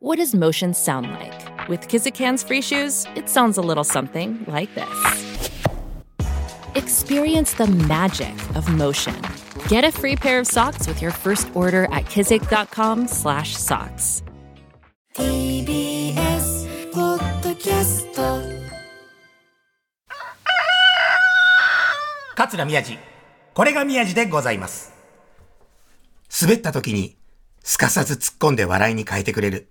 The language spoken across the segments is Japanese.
What does motion sound like? With Kizikans free shoes, it sounds a little something like this. Experience the magic of motion. Get a free pair of socks with your first order at kizik.com/socks. TBS ポッドキャスト桂宮治。これが宮治でございます。滑った時に、すかさず突っ込んで笑いに変えてくれる。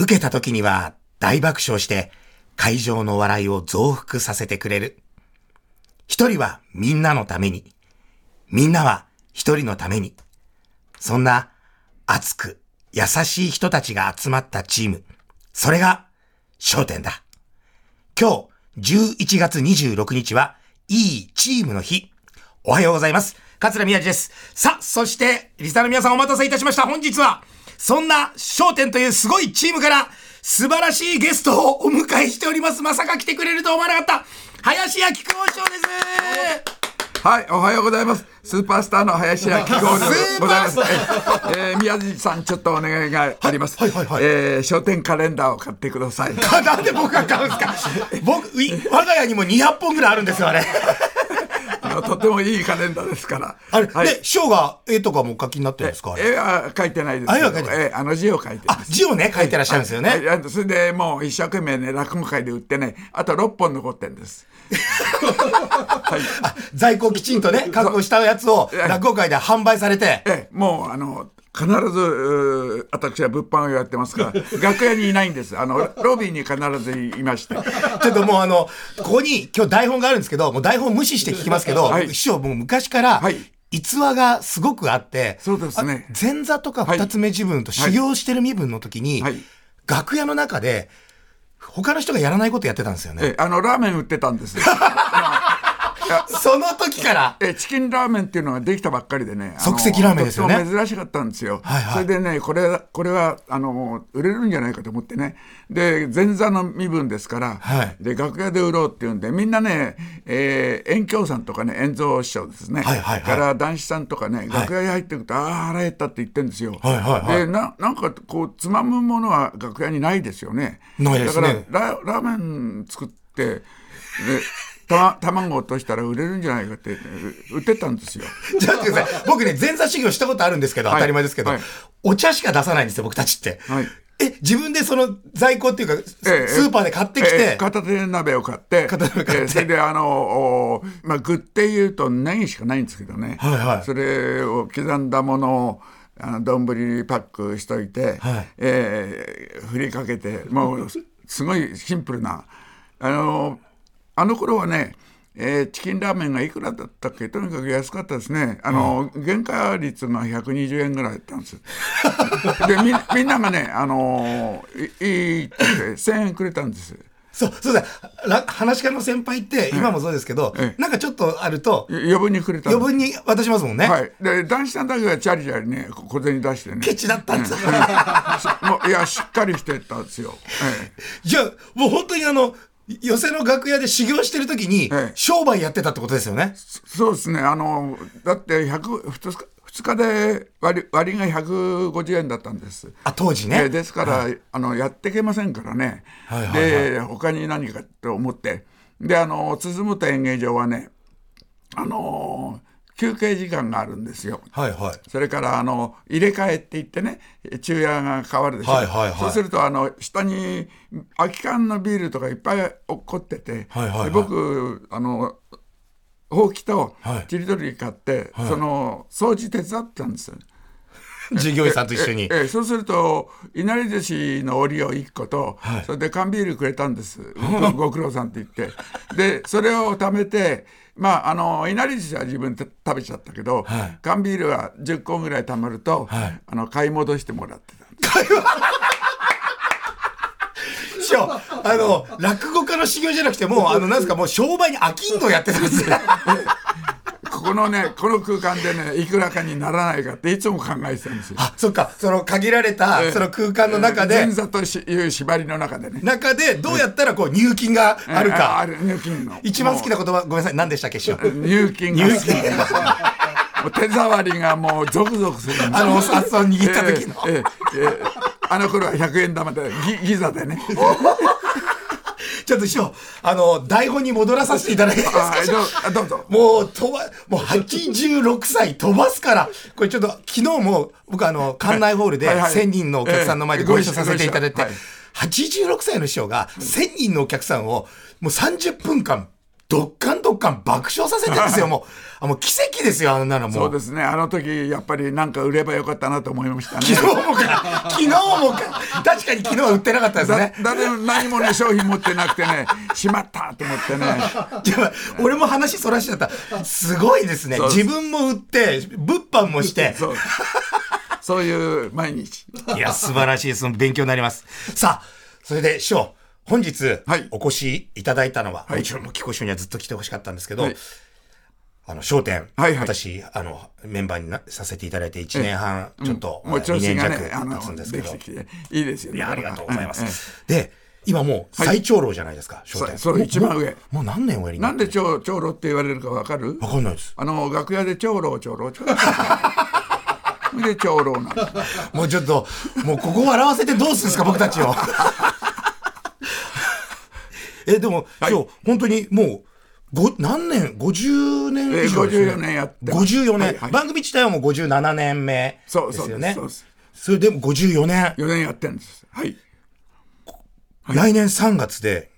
受けた時には大爆笑して、会場の笑いを増幅させてくれる。一人はみんなのために、みんなは一人のために。そんな熱く優しい人たちが集まったチーム。それが焦点だ。今日11月26日はいいチームの日。おはようございます。桂宮治です。さあ、そして、リスナーの皆さんお待たせいたしました。本日は、そんな焦点というすごいチームから、素晴らしいゲストをお迎えしております。まさか来てくれると思わなかった。林家木久扇師匠です。はい、おはようございます。スーパースターの林家木久扇でございます。えー宮地さん、ちょっとお願いがあります。はいはいはいえー商店カレンダーを買ってください。あ なんで僕が買うんですか？僕、い我が家にも200本ぐらいあるんですよ、あれ。あのとてもいいカレンダーですから。あれ、はい、で、師匠が絵とかもお書きになってるんですか絵は書いてないですけど。あ絵は書いてないえーあの字を書いてあ。字をね、書いてらっしゃるんですよね。はいはいそれでもう一生懸命ね、落語会で売ってね、あと6本残ってんです。はい。あ在庫きちんとね、確保したやつをええ落語会で販売されて、ええ、もうあの必ず私は物販をやってますから 楽屋にいないんです。あのロビーに必ずいまして。ちょっともうあの、ここに今日台本があるんですけど、もう台本無視して聞きますけど、はい。師匠もう昔からはい、逸話がすごくあって、そうですね。あ前座とか二つ目自分と修行してる身分の時に、はい。楽屋の中で、他の人がやらないことやってたんですよね。ええあのラーメン売ってたんですいや その時から、えチキンラーメンっていうのができたばっかりでね。即席ラーメンですよね。珍しかったんですよ、はいはい。それでねこれこれはあの売れるんじゃないかと思ってね。で前座の身分ですから、はい。で楽屋で売ろうっていうんでみんなね、えー、遠京さんとかね遠蔵師匠ですね、はいはいはい。から男子さんとかね楽屋に入ってくと、ああ腹減ったって言ってるんですよ、はいはいはい。でななんかこうつまむものは楽屋にないですよね。ないですね。だからララーメン作ってでた卵を落としたら売れるんじゃないかって売ってたんですよ。ちょっと待ってください。僕ね、前座修行したことあるんですけど、はい。当たり前ですけど、はい。お茶しか出さないんですよ、僕たちって。はい。え、自分でその在庫っていうか、スええスーパーで買ってきて、ええ片手鍋を買って片手鍋買って。ええそれであのおまあ具っていうとネギしかないんですけどね、はいはい。それを刻んだものをあの丼にパックしといて、はい。ええ振りかけてもうすごいシンプルなあのあの頃はねえーチキンラーメンがいくらだったっけ？とにかく安かったですね。あの、原価率が120円ぐらいだったんです。でみみんながね、あのーいいいって言って1000円くれたんです。そう、そうだ、ら話し家の先輩って、今もそうですけど、ええ。なんかちょっとあると、よ余分にくれた余分に渡しますもんね。はい、で男子さんだけがチャリチャリねこ小銭出してね。ケチだったんです。よ。もういやしっかりしてたんですよ、え。じゃあ、もう本当にあの、寄席の楽屋で修行してる時にええ、商売やってたってことですよね？えそうですね。あのだって100 2日2日で割り割りが150円だったんです。あ、当時えね。ーですから、あのやっていけませんからね、はいはいはい。で他に何かと思って。であの鈴本演芸場はねあの休憩時間があるんですよ。はいはい。それからあの入れ替えって言ってね昼夜が変わるでしょ、はいはいはいそうするとあの下に空き缶のビールとかいっぱい落っこってて、はいはいはいで僕あのほうきとはいちりとり買って、その掃除手伝ってたんですよ。従業員さんと一緒に。ええそうするといなり寿司の折りを1個と、はいそれで缶ビールくれたんです ごご苦労さんって言ってでそれを貯めてまああのいなり寿司は自分で食べちゃったけど、はい。缶ビールは10個ぐらい貯まると、はい。あの買い戻してもらってた。んです師匠、あの、落語家の修行じゃなくて、もう、あの、なんですか、もう商売に飽きんのやってたんですよ。ここのねこの空間でねいくらかにならないかっていつも考えてたんですよ。あ、そっか、その限られた、その空間の中で前、座としいう縛りの中でね。中でどうやったらこう入金があるあか。る入金の一番好きな言葉、ごめんなさい、何でしたっけ、師匠。入金が好きなんですよもう手触りがもうゾクゾクするあの、お札を握った時の。えええええあの頃は100円玉でギギザでね ちょっと師匠、あの、台本に戻らさせていただきますはいどうあどうぞ。もう、飛ば、もう86歳飛ばすから、これちょっと、昨日も、僕あの、館内ホールではいはい1000人のお客さんの前でご一緒させていただいてええご一緒、86歳の師匠が1000人のお客さんを、もう30分間、どっかんどっかん爆笑させてるんですよ、もう。あもう奇跡ですよ、あんなのもう。そうですねあの時やっぱりなんか売ればよかったなと思いましたね昨日もか、昨日もか、確かに昨日は売ってなかったですだね。誰も何もね商品持ってなくてねしまったと思ってねじゃあ俺も話そらしちゃった。すごいですね。自分も売って、物販もして。そうそういう毎日いや、素晴らしいです。勉強になります。さあ、それで、師匠、本日はい、お越しいただいたのは、はい。もちろん、木越師匠にはずっと来てほしかったんですけど、はい。あの、商店、はいはい。私、あの、メンバーになさせていただいて1年半、ちょっと、もう調2年弱経つんですけど。できて、きていいですよね。ありがとうございまええす。で、今もう最長老じゃないですか、商店。そうも一番上。もう何年おやりになんで長長老って言われるかわかる？わかんないです。あの楽屋で長老長老長老 で長老なんもうちょっと、もうここ笑わせてどうするんですか、僕たちを。え、でも、はい。今日、本当にもう、ご何年 ?50 年以上です、ね。えー54年やってます。54年、はいはい。番組自体はもう57年目。ですそうそうよね。ですそうです。それでも54年、4年やってるんです。はい。来年3月で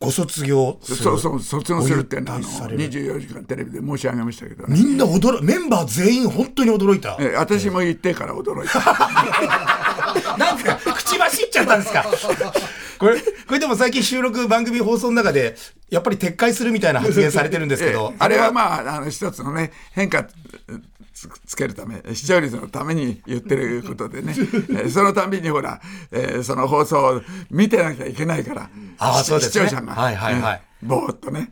ご卒業する。そうそう卒業するっていうのはあのご引退される。24時間テレビで申し上げましたけどね。みんな驚メンバー全員本当に驚いた。え私も言ってから驚いた。なんか、口走っちゃったんですか？これ、これでも最近収録番組放送の中で、やっぱり撤回するみたいな発言されてるんですけど え、あれは？まああの一つのね変化つつけるため視聴率のために言ってることでね。えそのたびにほら、えーその放送を見てなきゃいけないからしあーそうですね。視聴者が、はいはいはい。えーぼーっとね。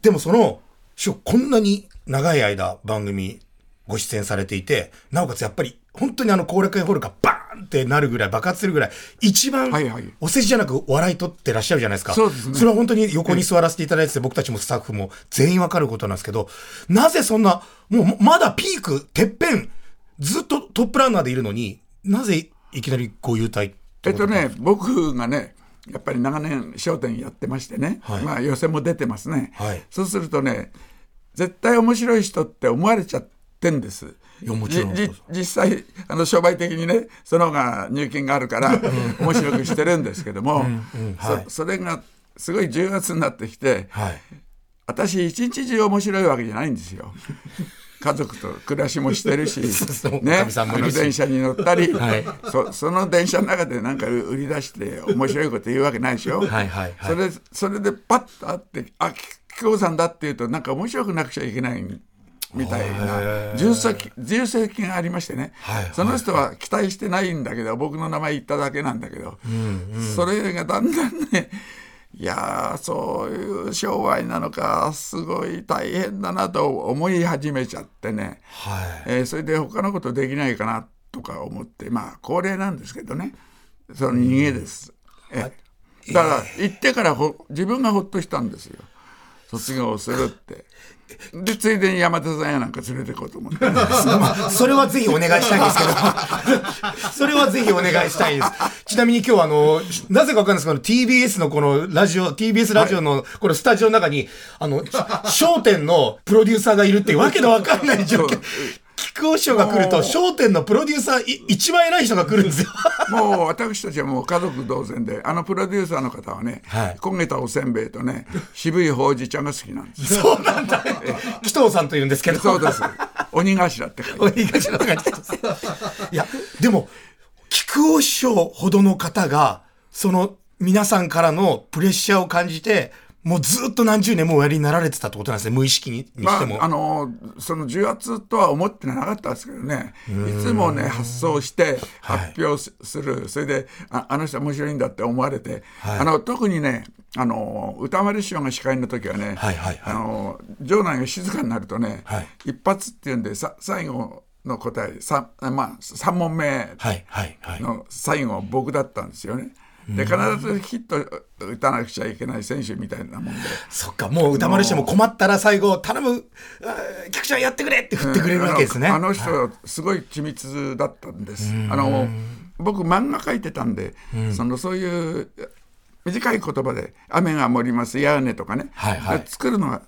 でもその、こんなに長い間番組ご出演されていて、なおかつやっぱり本当にあの後楽園ホールがバーンってなるぐらい爆発するぐらい、一番お世辞じゃなくお笑い取ってらっしゃるじゃないですか。そうですね。れは本当に横に座らせていただいてて、僕たちもスタッフも全員わかることなんですけど、なぜそんな、もうまだピーク、てっぺん、ずっとトップランナーでいるのに、なぜいきなりこういう体えっとね僕がねやっぱり長年『笑点』やってましてね、はい。まあ予選も出てますね、はい。そうするとね絶対面白い人って思われちゃってんです。いやもちろん。実際あの商売的にねその方が入金があるから面白くしてるんですけども、はい。そそれがすごい10月になってきてはい。私一日中面白いわけじゃないんですよ。家族と暮らしもしてるし、ね、あの電車に乗ったり、はい。そその電車の中でなんか売り出して面白いこと言うわけないでしょ。はいはいはい。それそれでパッと会って「あ木久扇さんだ」って言うとなんか面白くなくちゃいけないみたいな。重責重責がありましてね、はいはい。その人は期待してないんだけど僕の名前言っただけなんだけど、それがだんだんねいやーそういう商売なのかすごい大変だなと思い始めちゃってね、はい。えーそれで他のことできないかなとか思って。まあ高齢なんですけどね。その逃げです。えだから行ってからほ自分がほっとしたんですよ。卒業するって。でついでに山田さんやなんか連れてこうと思って。まあ、それはぜひお願いしたいんですけど。それはぜひお願いしたいです。ちなみに今日はあの、なぜかわかんないですけど、TBS のこのラジオ、TBS ラジオのこのスタジオの中に、あの、商店のプロデューサーがいるってわけのわかんない状況。菊尾師匠が来ると、商店のプロデューサー、い一番偉い人が来るんですよ。もう私たちはもう家族同然であのプロデューサーの方はね、はい焦げたおせんべいとね渋いほうじ茶が好きなんですよそうなんだ。紀藤さんと言うんですけど。そうです 鬼頭って書いてあるお願いします。いや、でも、菊尾師匠ほどの方が、その皆さんからのプレッシャーを感じて、もうずっと何十年もおやりになられてたってことなんですね、無意識ににましても。あ、あのその重圧とは思ってなかったですけどね。いつもね発想して発表すする、それでああの人面白いんだって思われて、はい。あの特にねあの歌丸師匠が司会の時はね、はいはいはい。あの場内が静かになるとね、はい。一発っていうんでさ最後の答えさ、まあ、3問目はい、はい、はい。の最後僕だったんですよね。で必ずヒット打たなくちゃいけない選手みたいなもんで。そっか、もう歌丸師匠も困ったら最後、頼む、菊ちゃんやってくれって振ってくれるわけですね。あの人はすごい緻密だったんです。あの僕漫画描いてたんで、そのそういう短い言葉で「雨が盛りますやね」とかね、はいはいで作るのが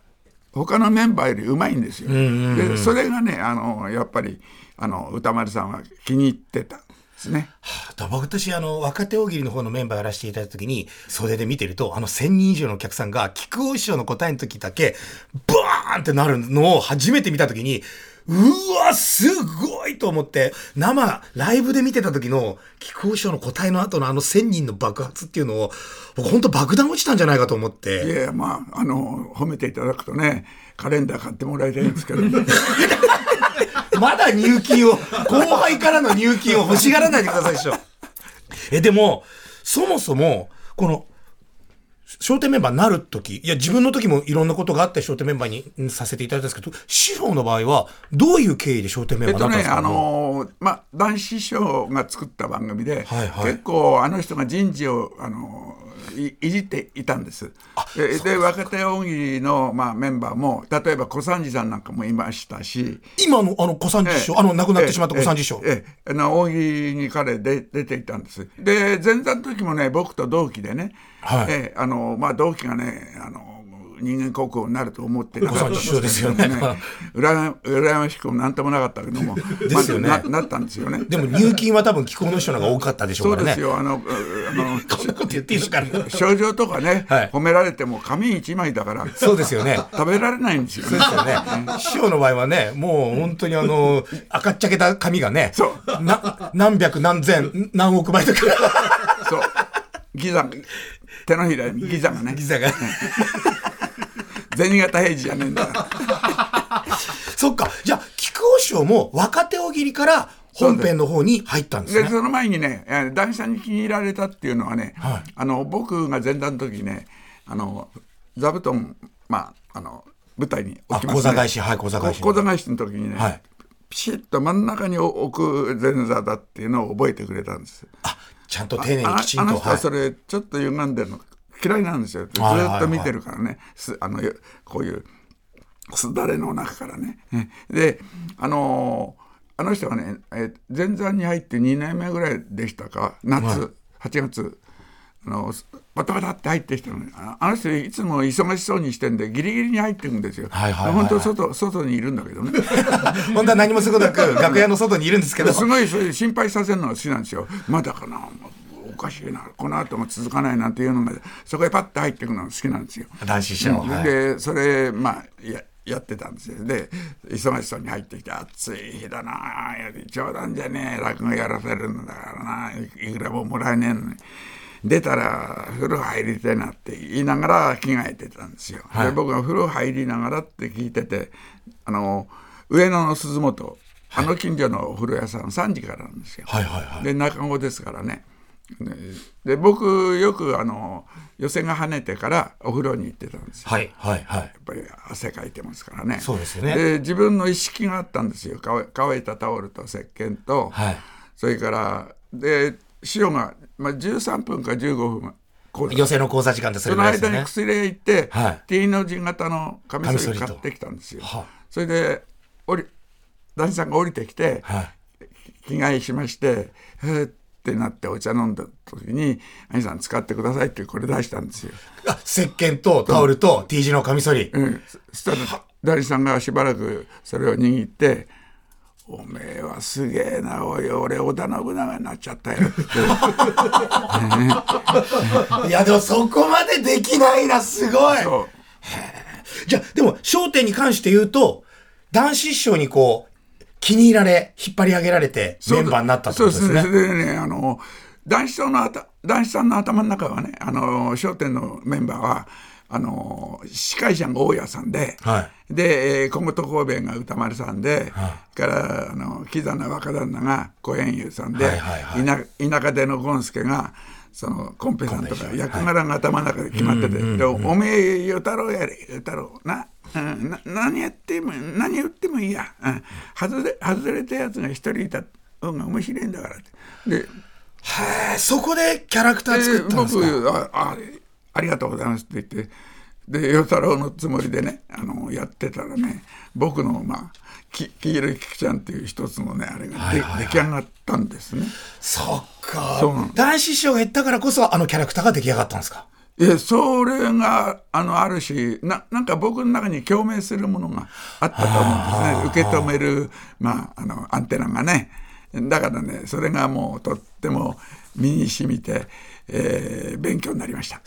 他のメンバーよりうまいんですよ。でそれがねあのやっぱりあの歌丸さんは気に入ってたんですね。あと僕私あの若手大喜利の方のメンバーやらせていただいた時に袖で見てるとあの1000人以上のお客さんが菊尾師匠の答えの時だけバーンってなるのを初めて見た時にうわすごいと思って生ライブで見てた時の菊尾師匠の答えの後のあの1000人の爆発っていうのを僕本当爆弾落ちたんじゃないかと思っいてやいやまああの褒めていただくとねカレンダー買ってもらいたいんですけど まだ入金を後輩からの入金を欲しがらないでくださいでしょえでもそもそもこの商店メンバーになるとき、いや、自分の時もいろんなことがあって商店メンバーにんさせていただいたんですけど、師匠の場合は、どういう経緯で商店メンえっとね、バーになったんですか、あのーまあ、男子師匠が作った番組で、はいはい結構あの人が人事を、あのーいいじっていたんです。でで若手大喜利の、まあ、メンバーも例えば小三治さんなんかもいましたし。今の、あの、小三治師匠、あの、亡くなってしまった小三治師匠。ええええあの大喜利に彼で出ていたんです。で前座の時もね僕と同期でね、はいええあのまあ、同期がねあの人間国宝になると思ってなかったんですよねう らや羨ましくもなんともなかったけども ですよねまあななったんですよね。でも入金は多分気候の人の方が多かったでしょそううからね。ですよあのあの こんなこと言っていいですかね。症状とかね、はい褒められても紙一枚だからそうですよね。食べられないんですよねそうですよね。師匠の場合はね、もう本当にあの、赤っちゃけた紙がね、そうな何百何千何億枚とか、そうギザ手のひらにギザがね。ギザが。銭形平次じゃねえんだ。か らそっか。じゃあ、菊尾師匠も若手大喜利から本編の方に入ったんですね。でその前にねえー男子さんに気に入られたっていうのはね、はい。あの僕が前段の時ねあの座布団まああの舞台に置きますね座返し。はい講座返し。こ講座返しの時にね、はい。ピシッと真ん中に置く前座だっていうのを覚えてくれたんです。あ、ちゃんと丁寧にきちんと。ああの人ははい。それちょっと歪んでるの嫌いなんですよ。ずっと見てるからね。すあのこういうすだれの中からね。ねであのーあの人はね、えー前座に入って2年目ぐらいでしたか？夏、はい。8月。あのバタバタって入ってきたのに。ああの人いつも忙しそうにしてんでギリギリに入ってくんですよ、はいはいはいはい。本当外外にいるんだけどね。本当は何もすることなく、楽屋の外にいるんですけど。すごいそういう心配させるのが好きなんですよ。まだかなおかしいなこの後も続かないなんていうのがそこへパッと入っていくのが好きなんですよ。男子でそれまあややってたんですよで忙しそうに入ってきて「暑い日だな冗談じゃねえ落語やらせるんだからないいくらももらえねえのに」出たら風呂入りたいなって言いながら着替えてたんですよ。はいで僕が風呂入りながらって聞いててあの上野の鈴本あの近所のお風呂屋さん3時からなんですよ。はいはいはい。で中子ですからね。ねで僕よくあの寄せが跳ねてからお風呂に行ってたんですよ。はいはいはい。やっぱり汗かいてますからね。そうですよねで自分の意識があったんですよ乾乾いたタオルと石鹸と、はいそれからで塩が、まあ、13分か15分寄せの講座時間ってそれそのぐらいですよね間に。薬へ行って、はい T の字型のカミソリ買ってきたんですよ。はそれで降り男子さんが降りてきて、はい。着替えしまして「へーってなってお茶飲んだ時に「兄さん使ってください」ってこれ出したんですよ。あ、石鹸とタオルと T 字のカミソリ。うん、そしたらダリさんがしばらくそれを握って「おめえはすげえなおい俺織田信長になっちゃったよ」って いや、でもそこまでできないな、すごい。そうじゃあ、でも、焦点に関して言うと、男子師匠にこう、気に入られ、引っ張り上げられて、メンバーになったってことですね。そうですね。あの、男子さんの男子さんの頭の中はね、あの、笑点のメンバーは、あの、司会者が大家さんで、はで、えー小本神戸が歌丸さんで、はから、あの、キザな若旦那が小円遊さんで、はいはいはい田田舎でのゴンスケが、そのコンペさんとか役柄が頭の中で決まってて、でおめえ与太郎やれ与太郎。な,、うん、な何やっても何言ってもいいや、うん、外れ外れたやつが一人いた方が面白いんだからって。でへえそこでキャラクター作ったんですか？僕ああありがとうございますって言ってで与太郎のつもりでねあのやってたらね僕のまあき黄色い菊ちゃんっていう一つのねあれがで、出来上がったんですね。そっか。男子師匠が言ったからこそあのキャラクターが出来上がったんですか？えそれがあのあるしななんか僕の中に共鳴するものがあったと思うんですね。受け止める、まあ、あのアンテナがね。だからねそれがもうとっても身に染みて、えー勉強になりました。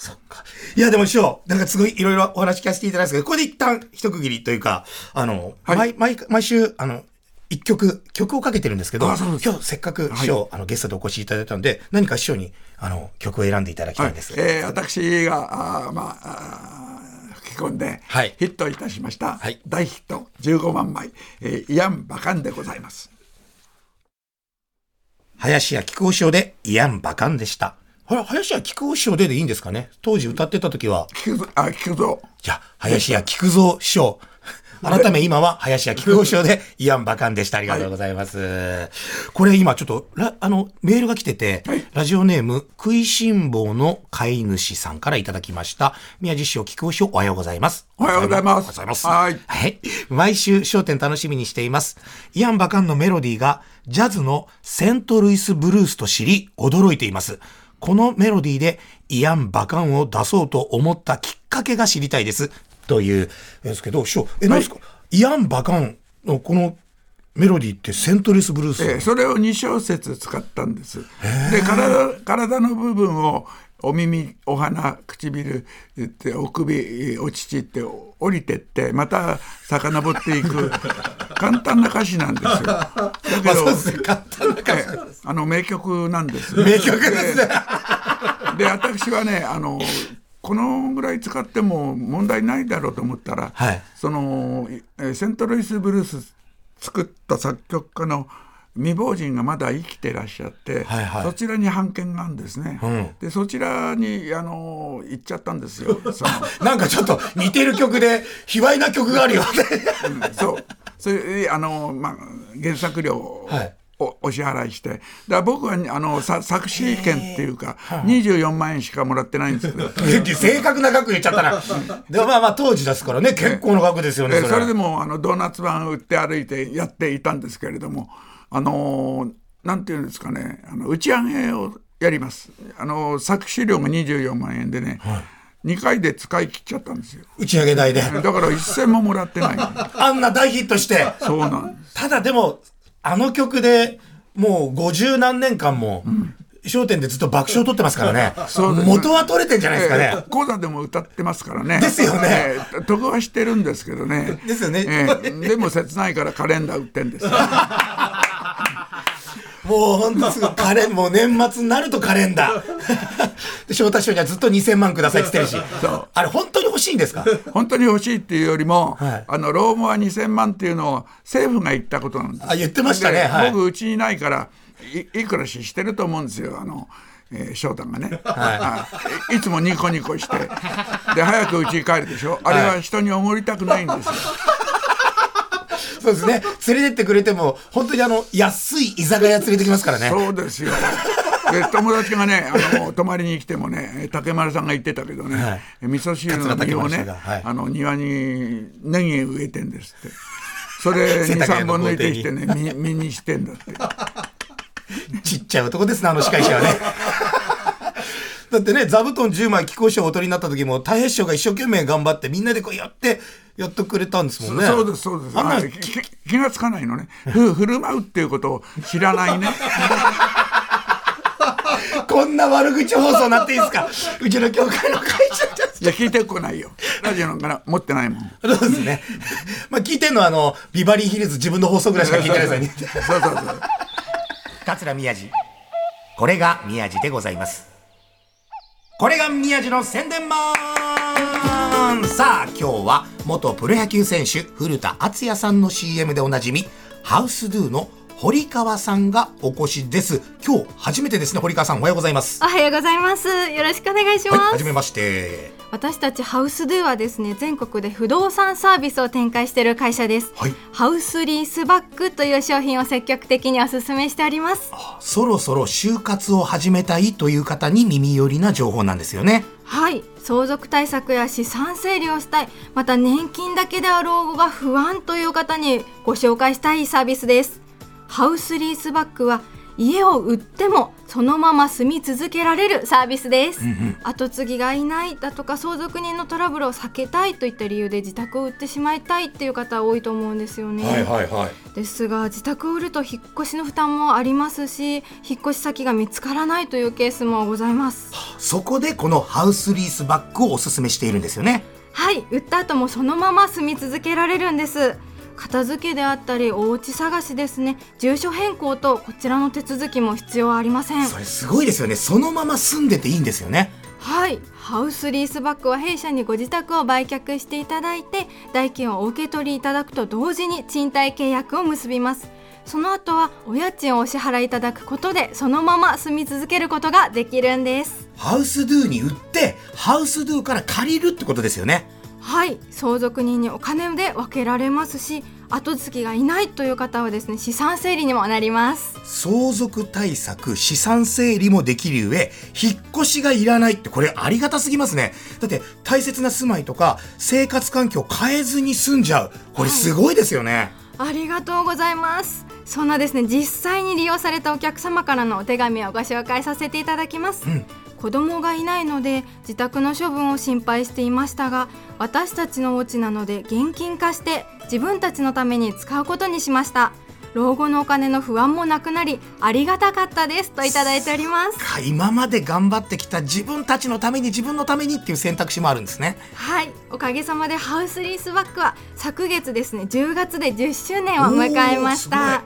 いやでも師匠なんかすごいいろいろお話聞かせていただいたんですけどこれで一旦一区切りというかあの、はい。毎毎毎週あの一曲曲をかけてるんですけど今日せっかく師匠、あのゲストでお越しいただいたので何か師匠にあの曲を選んでいただきたいんです、えー私があーまあ吹き込んではい。ヒットいたしました、はい。大ヒット15万枚、えーイアン・バカンでございます。林家木久扇師匠でイアンバカンでした林家木久扇師匠ででいいんですかね？当時歌ってた時は聞くぞあ聞くぞじゃあ、林家菊蔵師匠。改め今は林家菊蔵師匠でイアンバカンでした。ありがとうございます。これ今ちょっと、ラあの、メールが来てて、ラジオネーム、食いしん坊の飼い主さんからいただきました。宮地師匠、菊蔵師匠、おはようございます。おはようございますおはようございます。はいはい。毎週、焦点楽しみにしています。イアン・バカンのメロディーが、ジャズのセントルイス・ブルースと知り、驚いています。このメロディーで、イアン・バカンを出そうと思ったきっかけが知りたいです。という、ですけど、師匠、え、何ですか、イアン・バカンのこのメロディーってセントルイス・ブルース、えーそれを2小節使ったんです。で体体の部分をお耳お鼻唇ってお首お乳って降りてってまた遡っていく簡単な歌詞なんですよ。だけど、あの名曲なんです。名曲ですね。で私はねあのこのぐらい使っても問題ないだろうと思ったら、はい。そのえーセントルイス・ブルース作った作曲家の未亡人がまだ生きてらっしゃって、はいはい。そちらに版権があるんですね、ん。でそちらにあの行っちゃったんですよ。なんかちょっと似てる曲で、卑猥な曲があるよね。うんそうそれであの、まあ、原作料をはい。おお支払いして。だ僕はあのさ作詞権っていうか24万円しかもらってないんですけど。正確な額言っちゃったな。でもまあまあ当時ですからね、結構な額ですよね。それ。でもあのドーナツ版売って歩いてやっていたんですけれどもあのーなんていうんですかね。あの打ち上げをやります。あの作詞料が24万円でね、2回で使い切っちゃったんですよ打ち上げ台で。だから一銭ももらってない あんな大ヒットして。そうなんただでも、あの曲でもう五十何年間も、笑点でずっと爆笑取ってますからね。元は取れてんじゃないですかね。えー講座でも歌ってますからね。ですよねえー得はしてるんですけどね。ですよねえーでも切ないからカレンダー売ってんですよ。もう本当すごい、カレン、もう年末になるとカレンダー。で、翔太師匠にはずっと2000万くださいって言ってるし。そう。あれ本当に欲しいんですか？本当に欲しいっていうよりも、はい。あの老後は2000万っていうのを政府が言ったことなんです。あ言ってましたね。ではい。僕うちにいないからいいくらししてると思うんですよ。あのえー翔太がね、はい、いつもニコニコして。で早く家に帰るでしょ。あれは人におごりたくないんですよ、そうですね。連れてってくれても、本当にあの、安い居酒屋連れてきますからね。そうですよ。で友達がねあの泊まりに来てもね竹丸さんが言ってたけどね、はい味噌汁の実をねはいあの庭にネギ植えてんですってそれ23世田谷の本抜いてきてね実実にしてんだって ちっちゃい男ですね、あの司会者はね。だってね、座布団10枚貴公賞お取りになった時も、太平師匠が一生懸命頑張って、みんなでこうやって、やってくれたんですもんね。そうですそうですあんな気がつかないのねふ振る舞うっていうことを知らないね こんな悪口放送になっていいですか？うちの教会の会社です。いや聞いてこないよラジオなんか持ってないもんそうですね。まあ聞いてんのは、あの、ビバリーヒルズ自分の放送ぐらいしか聞いてないですよね。そうそうそう桂宮治。これが宮治でございます。これが宮治の宣伝マンさあ、今日は元プロ野球選手古田敦也さんの CM でおなじみ、ハウスドゥの堀川さんがお越しです今日初めてですね堀川さんおはようございますおはようございます。よろしくお願いします。はい、はじめまして私たちハウスドゥはですね、全国で不動産サービスを展開している会社です。はいハウスリースバッグという商品を積極的にお勧めしております。そろそろ就活を始めたいという方に耳寄りな情報なんですよねはい、相続対策や資産整理をしたい、また年金だけでは老後が不安という方にご紹介したいサービスです。ハウスリースバッグは家を売ってもそのまま住み続けられるサービスです、後継ぎがいないだとか相続人のトラブルを避けたいといった理由で自宅を売ってしまいたいっていう方多いと思うんですよね、はいはいはい。ですが自宅を売ると引っ越しの負担もありますし引っ越し先が見つからないというケースもございます。そこでこのハウスリースバッグをおすすめしているんですよね。はい売った後もそのまま住み続けられるんです片付けであったりお家探しですね。住所変更とこちらの手続きも必要ありません。それすごいですよね。そのまま住んでていいんですよね。はい。ハウスリースバッグは弊社にご自宅を売却していただいて代金をお受け取りいただくと同時に賃貸契約を結びます。その後はお家賃をお支払いいただくことでそのまま住み続けることができるんです。ハウスドゥに売ってハウスドゥから借りるってことですよねはい相続人にお金で分けられますし後継ぎがいないという方はですね資産整理にもなります。相続対策資産整理もできる上引っ越しがいらないってこれありがたすぎますね。だって大切な住まいとか生活環境を変えずに住んじゃう。これすごいですよね、ありがとうございます。そんなですね実際に利用されたお客様からのお手紙をご紹介させていただきます、子供がいないので自宅の処分を心配していましたが私たちのお家なので現金化して自分たちのために使うことにしました。老後のお金の不安もなくなりありがたかったですといただいております。か今まで頑張ってきた自分たちのために自分のためにっていう選択肢もあるんですね。はい。おかげさまでハウスリースバッグは昨月ですね10月で10周年を迎えました。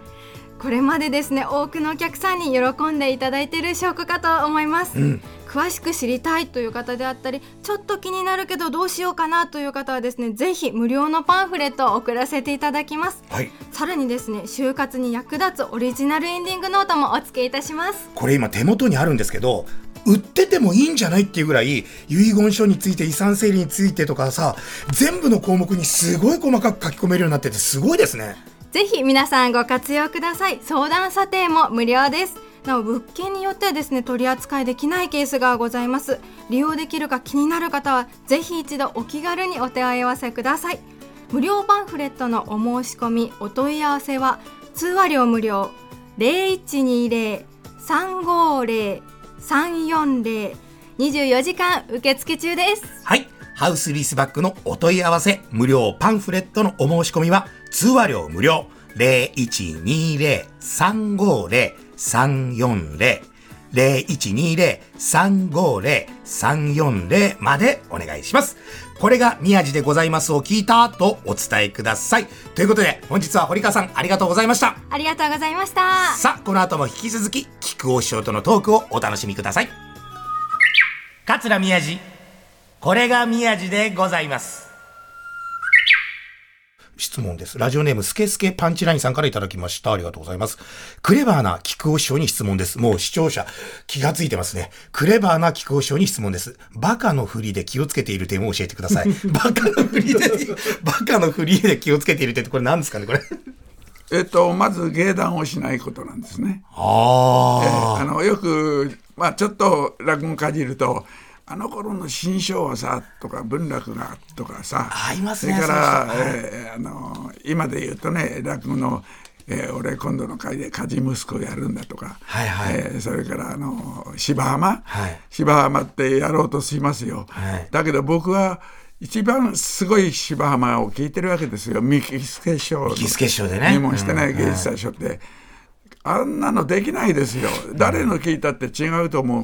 これまでですね多くのお客さんに喜んでいただいている証拠かと思います、詳しく知りたいという方であったりちょっと気になるけどどうしようかなという方はですねぜひ無料のパンフレットを送らせていただきます。はい。さらにですね就活に役立つオリジナルエンディングノートもお付けいたします。これ今手元にあるんですけど売っててもいいんじゃないっていうぐらい遺言書について遺産整理についてとかさ全部の項目にすごい細かく書き込めるようになっててすごいですね。ぜひ皆さんご活用ください。相談査定も無料ですなお物件によってはですね取り扱いできないケースがございます。利用できるか気になる方はぜひ一度お気軽にお手合わせください。無料パンフレットのお申し込みお問い合わせは通話料無料。0120-350-340 24時間受付中です。はい。ハウスリースバッグのお問い合わせ無料パンフレットのお申し込みは通話料無料。0120-350-340 0120-350-340までお願いします。これが宮地でございますを聞いたとお伝えください。ということで、本日は堀川さんありがとうございました。ありがとうございましたさあ、この後も引き続き、菊尾師匠とのトークをお楽しみください。桂宮治。これが宮治でございます。質問です。ラジオネームスケスケパンチラインさんからいただきました。ありがとうございます。クレバーな菊尾師匠に質問です。もう視聴者気がついてますね。クレバーな菊尾師匠に質問です。バカの振りで気をつけている点を教えてください。バカの振りで、バカの振りで気をつけている点ってこれ何ですかねこれ？えっと、まず芸談をしないことなんですね。ああのよく、まあ、ちょっと落語かじるとあの頃の新章はさとか文楽がとかさあいますねそれから、えーあの今で言うとね落語の、えー俺今度の会で家事息子やるんだとか、はいはい。えーそれからあの芝浜、はい。芝浜ってやろうとしますよ、はい。だけど僕は一番すごい芝浜を聞いてるわけですよ。三木助師匠の。三木助師匠でね。入門してないうん芸術祭賞って。あんなのできないですよ。誰の聞いたって違うと思う、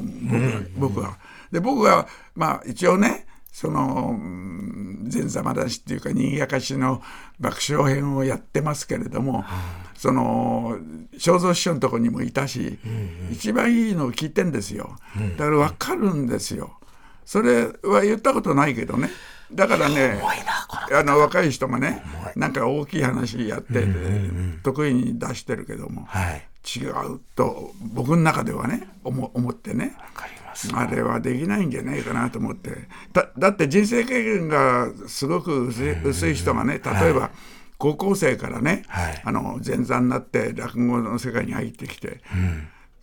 僕僕は。で、僕は、まあ一応ね、その、うん前座話っていうか、にぎやかしの爆笑編をやってますけれども、その、正蔵師匠のとこにもいたし、一番いいのを聞いてんですよ。だから分かるんですよ。それは言ったことないけどね。だからねあの若い人がねなんか大きい話やってて、得意に出してるけども、はい。違うと僕の中ではね思思ってねます。あれはできないんじゃないかなと思って。だだって人生経験がすごく薄い薄い人がね例えば、高校生からね、はい。あの前座になって落語の世界に入ってきて、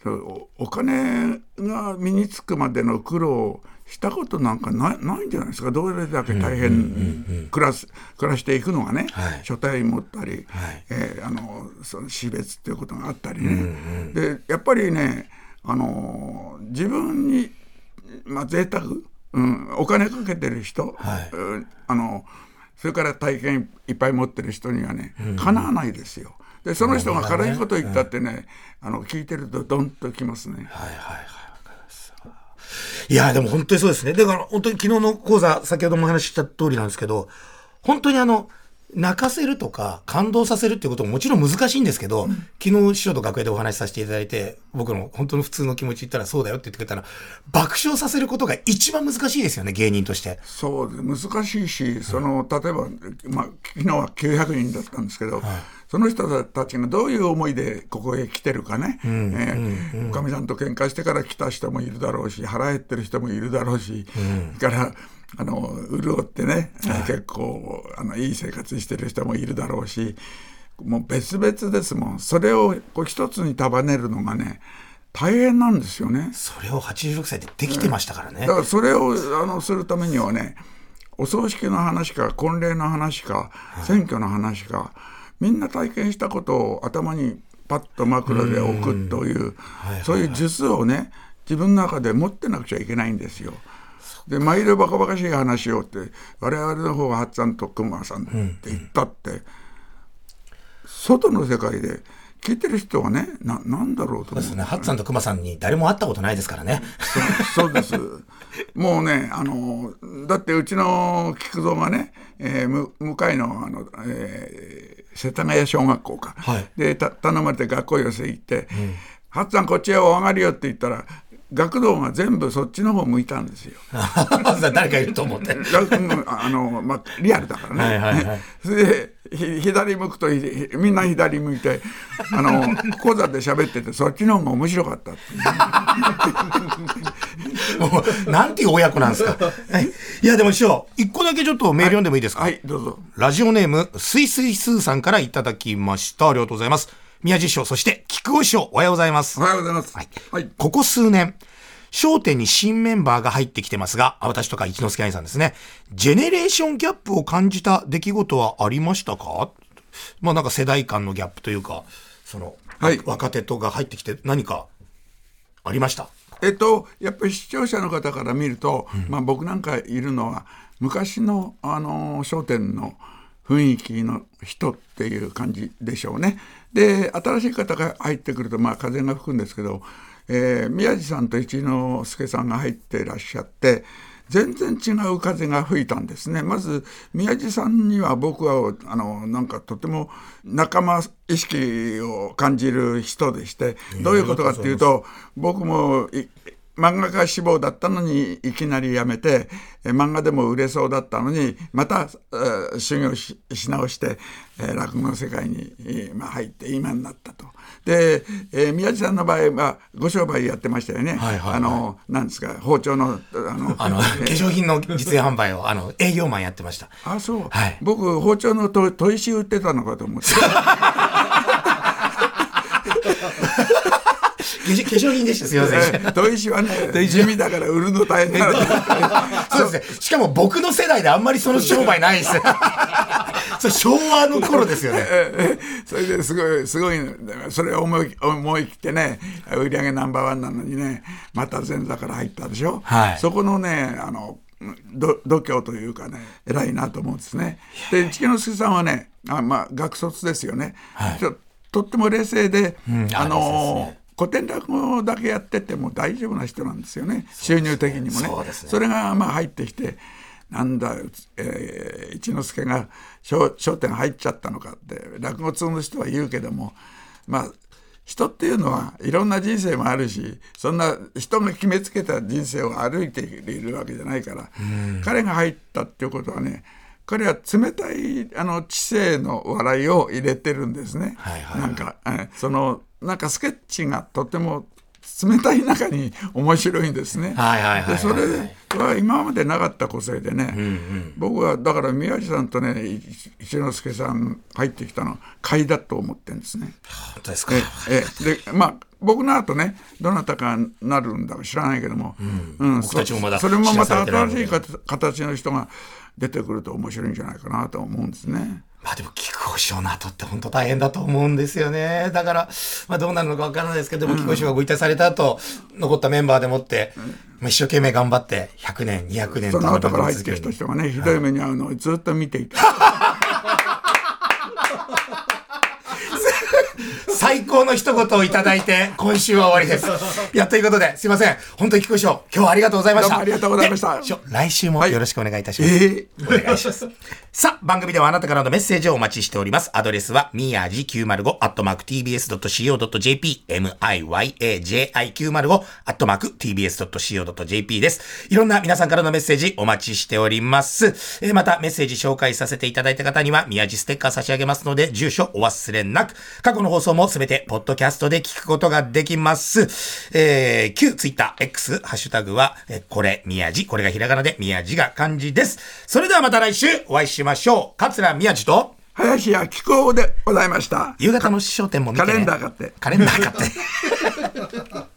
そうおお金が身につくまでの苦労をしたことなんかないないんじゃないですか？どれだけ大変暮らす暮らしていくのがね、はい。書体持ったり、はい。えーあのその死別っていうことがあったりね、でやっぱりねあの自分にまあ贅沢、うん、お金かけてる人、はいうんあのそれから体験いっぱい持ってる人にはねかなわないですよ。でその人が軽いこと言ったってね、あの聞いてるとドンときますね。はいはいはい。いや、でも本当にそうですね。だから本当に昨日の講座、先ほどもお話しした通りなんですけど、本当にあの、泣かせるとか感動させるっていうことももちろん難しいんですけど、昨日師匠と楽屋でお話しさせていただいて、僕の本当の普通の気持ち言ったらそうだよって言ってくれたら、爆笑させることが一番難しいですよね、芸人として。そうで難しいし、その例えば、まあ、昨日は900人だったんですけど、その人たちがどういう思いでここへ来てるかね、えーおかみさんと喧嘩してから来た人もいるだろうし腹減ってる人もいるだろうし、それからあの潤ってね、結構あのいい生活してる人もいるだろうしもう別々ですもんそれをこう一つに束ねるのがね大変なんですよね。それを86歳でできてましたからね。だからそれをあのするためにはねお葬式の話か婚礼の話か選挙の話かみんな体験したことを頭にパッと枕で置くというそういう術をね自分の中で持ってなくちゃいけないんですよ。で毎度バカバカしい話をって我々の方が八さんと熊さんって言ったって、外の世界で聞いてる人はねななんだろうと思うそうですね。ハッツさんとクマさんに誰も会ったことないですからね。そうです。もうね、あの、だってうちの菊蔵がね、えーむ向かいの、あの、えー世田谷小学校か。はいで、た頼まれて学校寄せ行って、はっさんこっちへお上がりよって言ったら、学童が全部そっちの方向いたんですよ。誰かいると思って。あの、まあ、リアルだからね。はいはいはいそれ で、ひ左向くとみんな左向いて、あの、講座で喋ってて、そっちの方が面白かったって。なんていう親子なんですか。はいいや、でも師匠、一個だけちょっとメール読んでもいいですか、はい、どうぞ。ラジオネーム、すいすいすーさんからいただきました。ありがとうございます。宮地師匠、そして、菊尾師匠、おはようございますお。はようございます。はいはい。ここ数年、焦点に新メンバーが入ってきてますが、あ私とか一之輔兄さんですね。ジェネレーションギャップを感じた出来事はありましたか？まあなんか世代間のギャップというか、その、はい若手とが入ってきて何かありました？えっと、やっぱり視聴者の方から見ると、まあ、僕なんかいるのは昔の、あのー笑点の雰囲気の人っていう感じでしょうね。で新しい方が入ってくると、まあ、風が吹くんですけど、えー宮地さんと一之輔さんが入っていらっしゃって全然違う風が吹いたんですね。まず宮地さんには僕はあのなんかとても仲間意識を感じる人でしてどういうことかっていうと僕もい漫画家志望だったのにいきなり辞めてえ漫画でも売れそうだったのにまた、えー修行しし直して、えー落語の世界に、えーまあ、入って今になったと。で、えー宮地さんの場合はご商売やってましたよね。はいはいはいあのなんですか包丁のあの あの、化粧品の実演販売を、あの、営業マンやってました。あそう、はい僕包丁のと砥石売ってたのかと思って 化粧品でした、すいません。砥石はね地味だから売るの大変だなそうですね。しかも僕の世代であんまりその商売ないです。それ昭和の頃ですよね。それですごいすごいのそれを思い思い切ってね売り上げナンバーワンなのにねまた前座から入ったでしょ、はい。そこのねあのど度胸というかね偉いなと思うんですね。で一之輔さんはねあ、まあ、学卒ですよね、ちょとっても冷静で、あん。あのね古典落語だけやってても大丈夫な人なんですよね。収入的にもね。ね。それがまあ入ってきてなんだ、えー一之輔が笑笑点入っちゃったのかって落語通の人は言うけどもまあ人っていうのはいろんな人生もあるしそんな人が決めつけた人生を歩いているわけじゃないから、彼が入ったっていうことはね彼は冷たいあの知性の笑いを入れてるんですね。はいはいなんか、えそのなんかスケッチがとても冷たい中に面白いんですね。はいはいはいはいでそれは今までなかった個性でね、僕はだから宮地さんとねい一之輔さん入ってきたのは買いだと思ってるんですね。本当ですか？ええでまあ僕の後ねどなたかなるんだか知らないけども、うん僕たちもまだそそれもまた新しい形形の人が出てくると面白いんじゃないかなと思うんですね。まあでも、木久扇師匠の後って本当大変だと思うんですよね。だから、まあどうなるのかわからないですけど、でも、木久扇師匠がご遺体された後、残ったメンバーでもって、まあ一生懸命頑張って、100年、200年とその後から入ってきた人がねひどい目に遭うのをずっと見ていた。最高の一言をいただいて、今週は終わりです。いや、ということで、すいません。本当に木久扇師匠、今日はありがとうございました。ありがとうございました来週もよろしくお願いいたします。ええお願いします。さあ、番組ではあなたからのメッセージをお待ちしております。アドレスは、みやじ905、アットマーク tbs.co.jp、miyaji905、アットマーク tbs.co.jp です。いろんな皆さんからのメッセージお待ちしております。えーまた、メッセージ紹介させていただいた方には、宮地ステッカー差し上げますので、住所お忘れなく。過去の放送もすべて、ポッドキャストで聞くことができます。えー、旧ツイッター X、ハッシュタグは、えーこれ、宮地、これがひらがなで、宮地が漢字です。それではまた来週お会いしましょう。桂宮地と、林家木久扇でございました。夕方の師匠店も見て、ね。カレンダー買ってカレンダー買って。